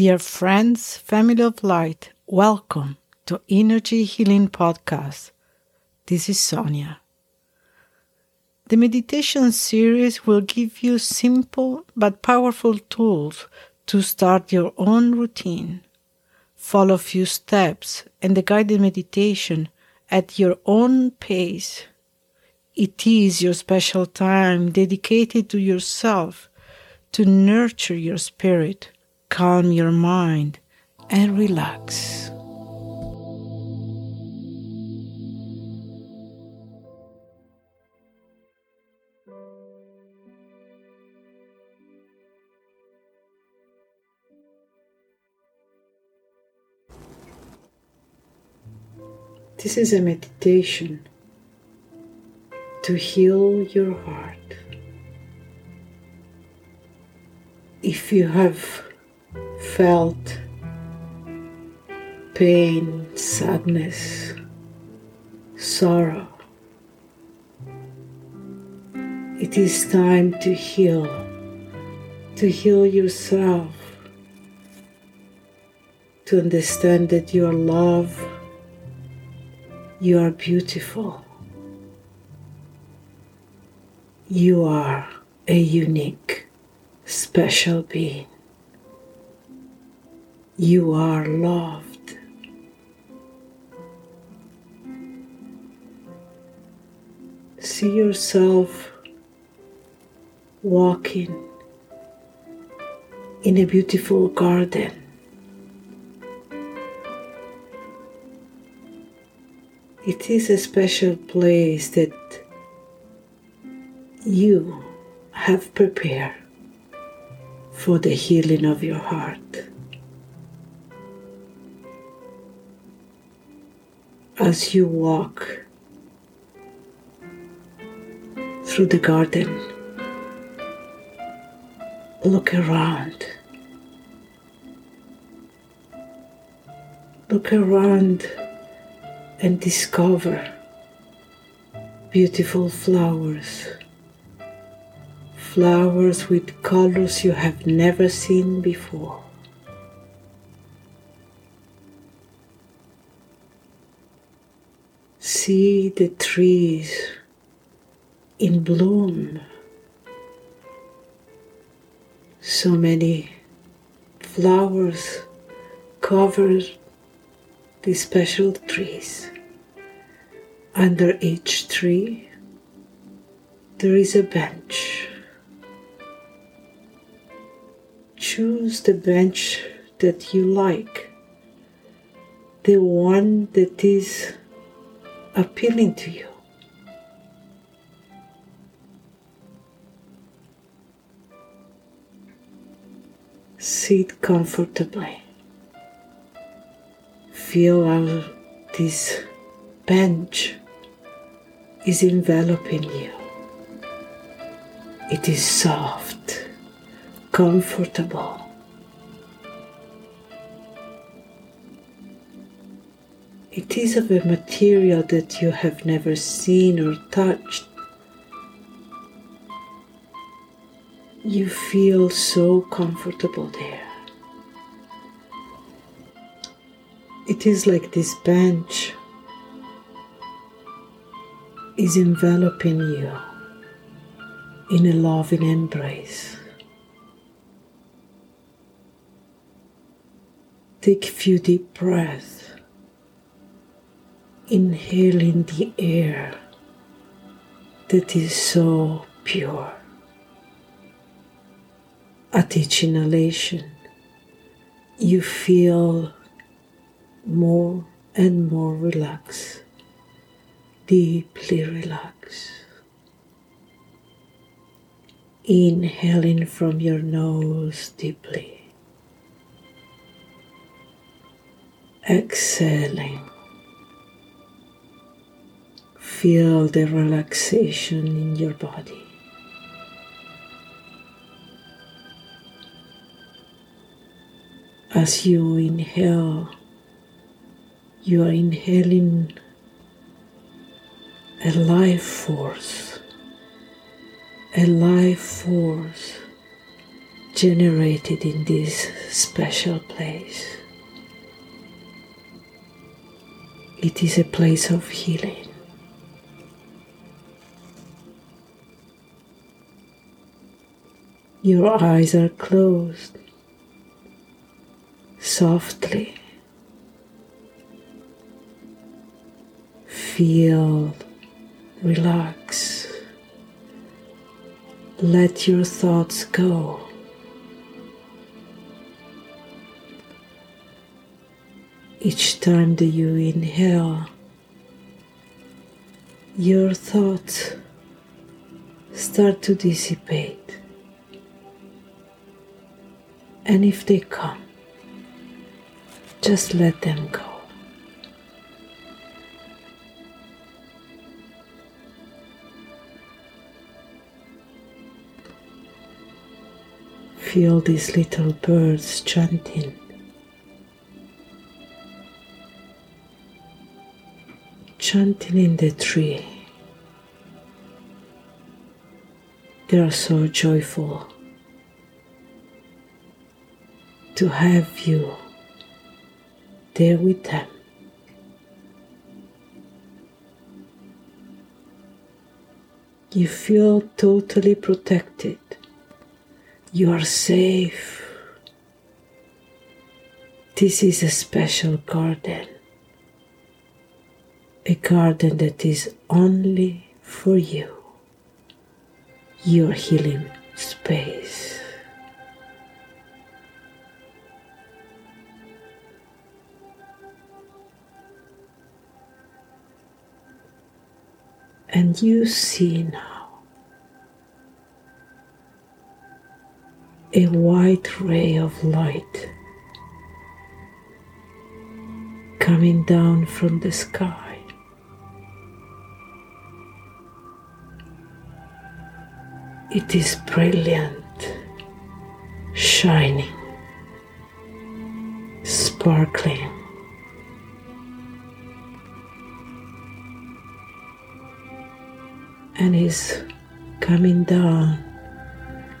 Dear friends, family of light, welcome to Energy Healing Podcast. This is Sonia. The meditation series will give you simple but powerful tools to start your own routine. Follow a few steps and the guided meditation at your own pace. It is your special time dedicated to yourself to nurture your spirit, calm your mind, and relax. This is a meditation to heal your heart. If you have felt pain, sadness, sorrow, it is time to heal, to heal yourself, to understand that you are loved you are beautiful. You are a unique, special being. You are loved. See yourself walking in a beautiful garden It is a special place that you have prepared for the healing of your heart. As you walk through the garden, look around. Look around and discover beautiful flowers. Flowers with colors you have never seen before. See the trees in bloom. So many flowers cover the special trees. Under each tree, there is a bench. Choose the bench that you like, the one that is appealing to you. Sit comfortably feel how this bench is enveloping you. It is soft, comfortable. It is of a material that you have never seen or touched. You feel so comfortable there. It is like this bench is enveloping you in a loving embrace. Take a few deep breaths, inhaling the air that is so pure. At each inhalation, you feel more and more relaxed, deeply relaxed. Inhaling from your nose deeply, exhaling. Feel the relaxation in your body. As you inhale, you are inhaling a life force, a life force generated in this special place. It is a place of healing. Your eyes are closed softly. Feel, relax. Let your thoughts go. Each time that you inhale, your thoughts start to dissipate. And if they come, just let them go. Feel these little birds chanting. Chanting in the tree. They are so joyful to have you there with them. You feel totally protected. You are safe. This is a special garden. A garden that is only for you. Your healing space. And you see now a white ray of light coming down from the sky. It is brilliant, shining, sparkling. And is coming down,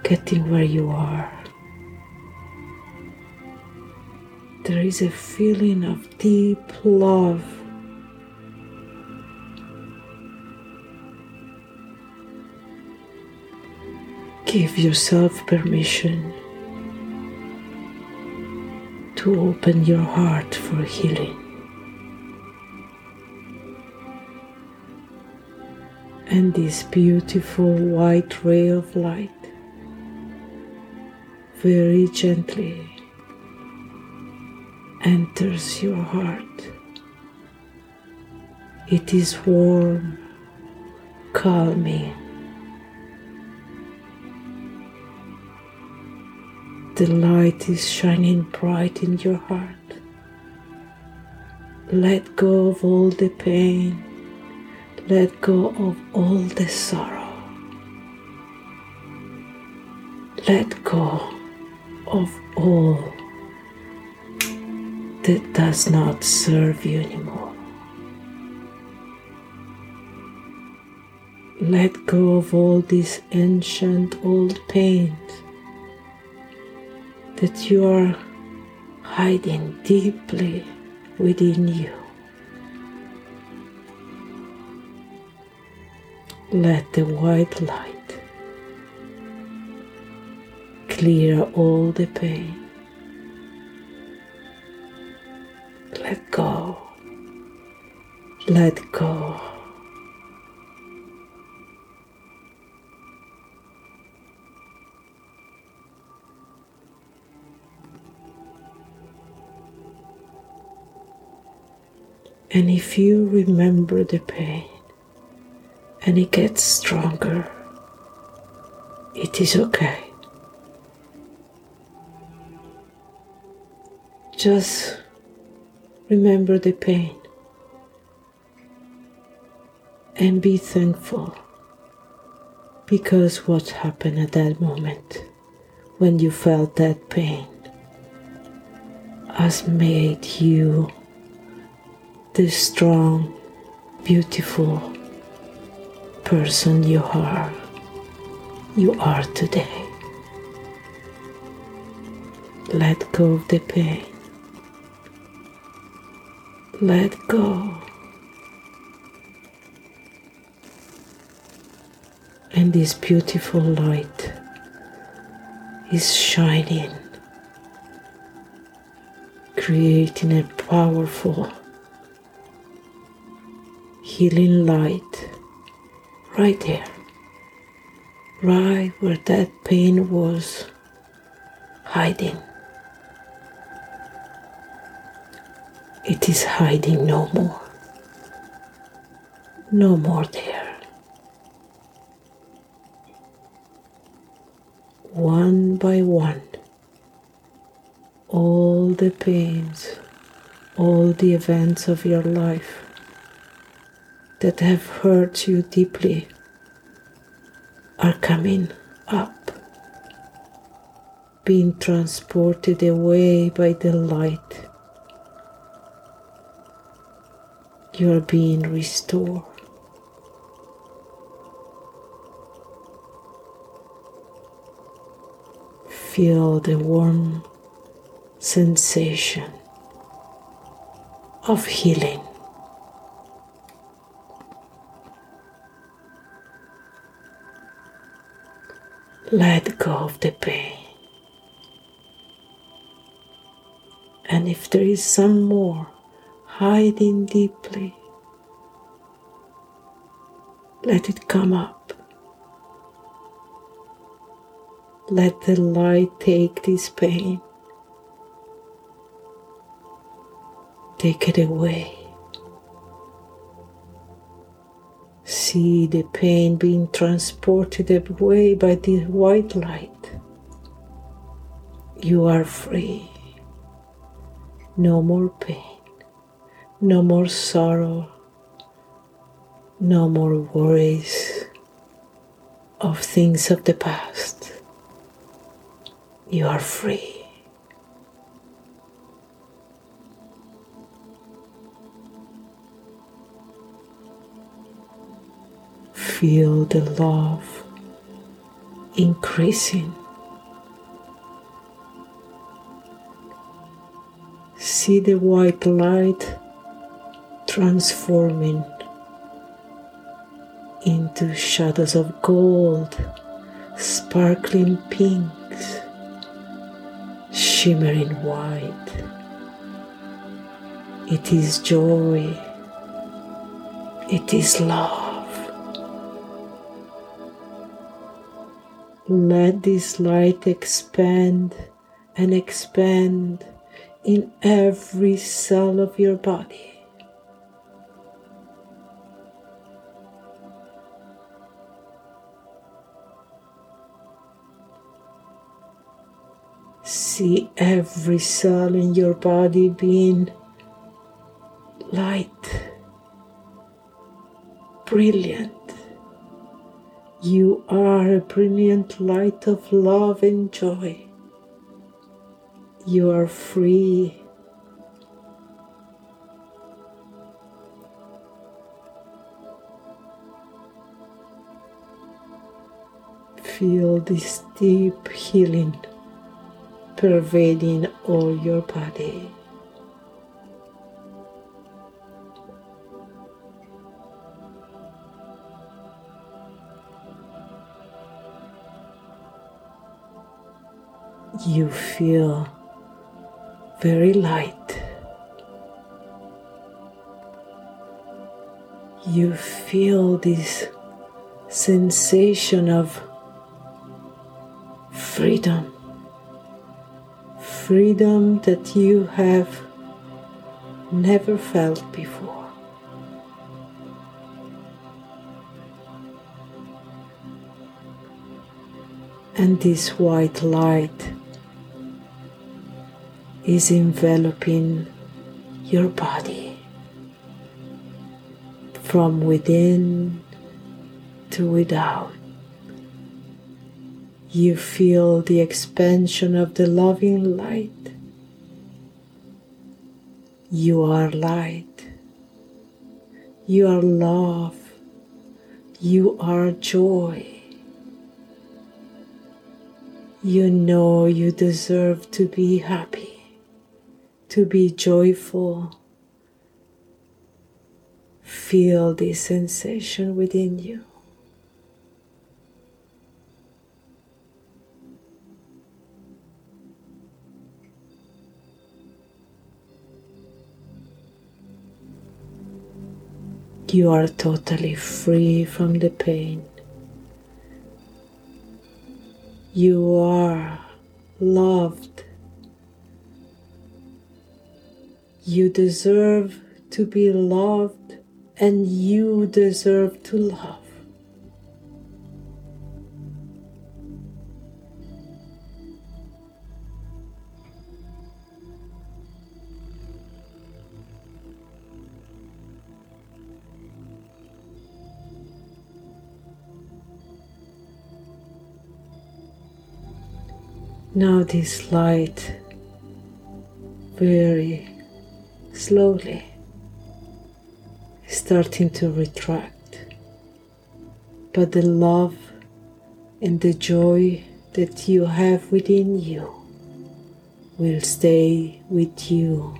getting where you are. There is a feeling of deep love. Give yourself permission to open your heart for healing. And this beautiful white ray of light very gently enters your heart. It is warm, calming. The light is shining bright in your heart. Let go of all the pain let go of all the sorrow. Let go of all that does not serve you anymore. Let go of all these ancient old pains that you are hiding deeply within you. Let the white light clear all the pain. Let go. Let go. And if you remember the pain, and it gets stronger. It is okay. Just remember the pain and be thankful because what happened at that moment when you felt that pain has made you the strong, beautiful, person you are, you are today. Let go of the pain. Let go. And this beautiful light is shining, creating a powerful healing light right there, right where that pain was hiding. It is hiding no more. No more there. One by one, all the pains, all the events of your life that have hurt you deeply are coming up, being transported away by the light you are being restored. Feel the warm sensation of healing. Let go of the pain. And if there is some more, hiding deeply. Let it come up. Let the light take this pain, take it away. See the pain being transported away by the white light. You are free. No more pain. No more sorrow, no more worries of things of the past. You are free. Feel the love increasing. See the white light transforming into shadows of gold, sparkling pinks, shimmering white. It is joy, it is love. Let this light expand and expand in every cell of your body. See every cell in your body being light, brilliant. You are a brilliant light of love and joy. You are free. Feel this deep healing pervading all your body. You feel very light. You feel this sensation of freedom freedom that you have never felt before. And this white light is enveloping your body from within to without you feel the expansion of the loving light. You are light. You are love. You are joy. You know you deserve to be happy, to be joyful. Feel this sensation within you. You are totally free from the pain. You are loved. You deserve to be loved and you deserve to love. Now, this light very slowly starting to retract, but the love and the joy that you have within you will stay with you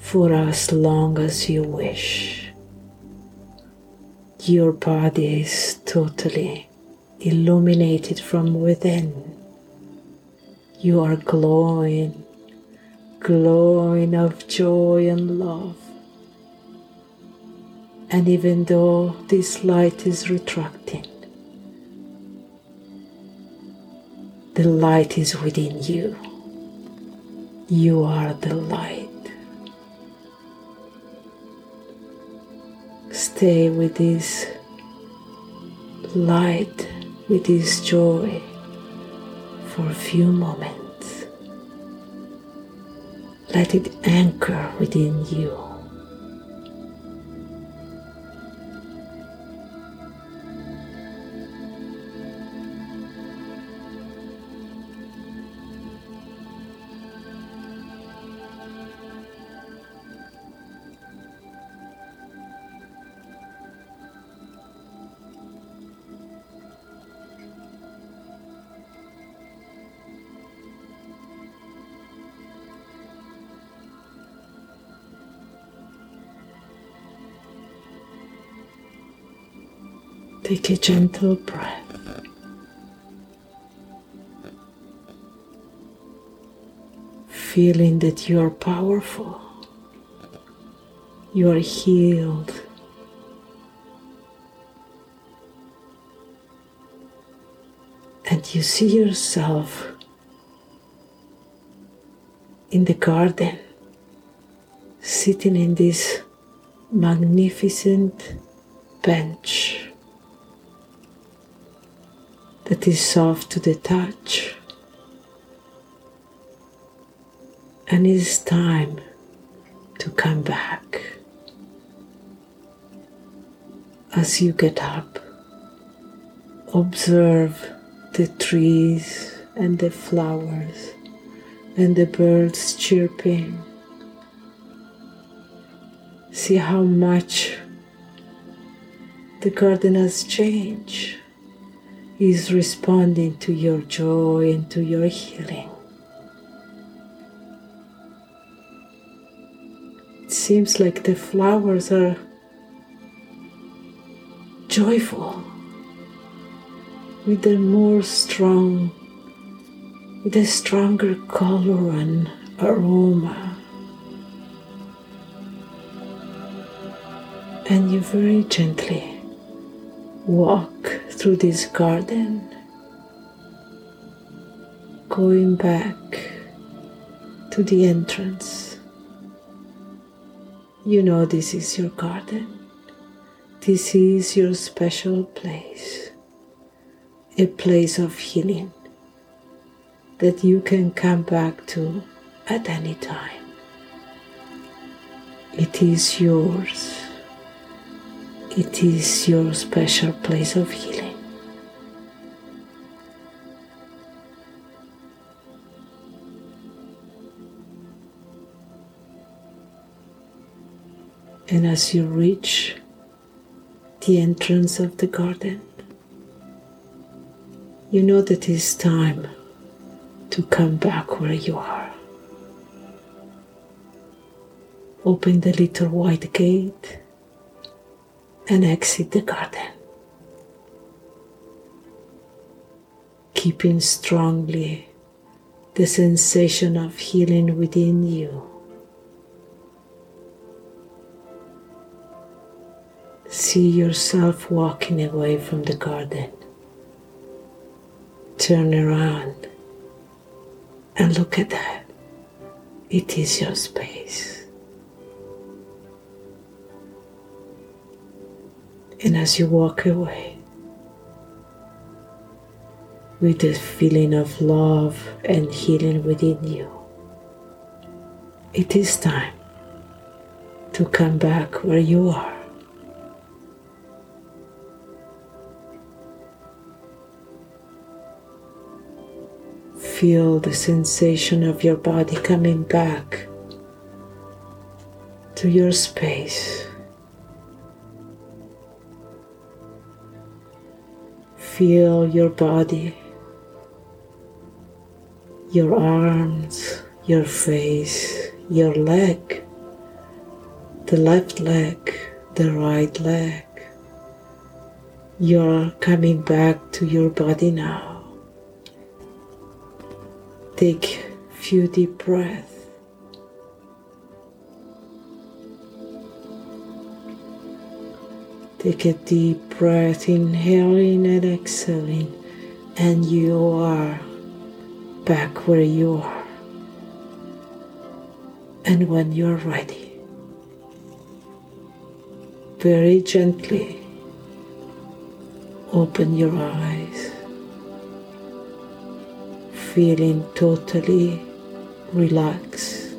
for as long as you wish. Your body is totally illuminated from within you are glowing, glowing of joy and love. And even though this light is retracting, the light is within you. You are the light. Stay with this light, with this joy for a few moments. Let it anchor within you. Take a gentle breath. Feeling that you are powerful, you are healed. And you see yourself in the garden, sitting in this magnificent bench that is soft to the touch. And it's time to come back. As you get up, observe the trees and the flowers and the birds chirping. See how much the garden has changed is responding to your joy and to your healing. It seems like the flowers are joyful with a more strong, with a stronger color and aroma. And you very gently walk through this garden, going back to the entrance. You know this is your garden. This is your special place, a place of healing that you can come back to at any time. It is yours. It is your special place of healing. As you reach the entrance of the garden, you know that it's time to come back where you are. Open the little white gate and exit the garden. Keeping strongly the sensation of healing within you. See yourself walking away from the garden. Turn around and look at that. It is your space. And as you walk away, with the feeling of love and healing within you, it is time to come back where you are. Feel the sensation of your body coming back to your space. Feel your body, your arms, your face, your leg, the left leg, the right leg. You're coming back to your body now. Take a few deep breaths. Take a deep breath, inhaling and exhaling, and you are back where you are. And when you're ready, very gently open your eyes feeling totally relaxed,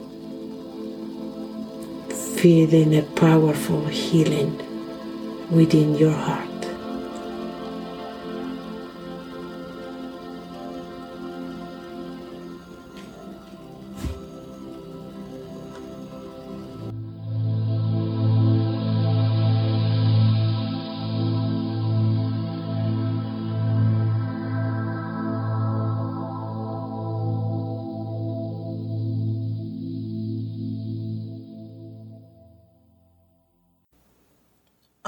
feeling a powerful healing within your heart.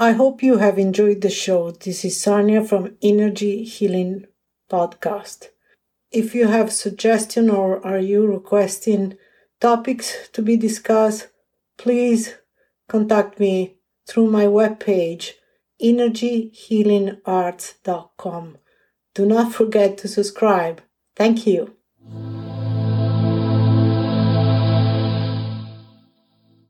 I hope you have enjoyed the show. This is Sonia from Energy Healing Podcast. If you have suggestion or are you requesting topics to be discussed, please contact me through my webpage energyhealingarts.com. Do not forget to subscribe. Thank you.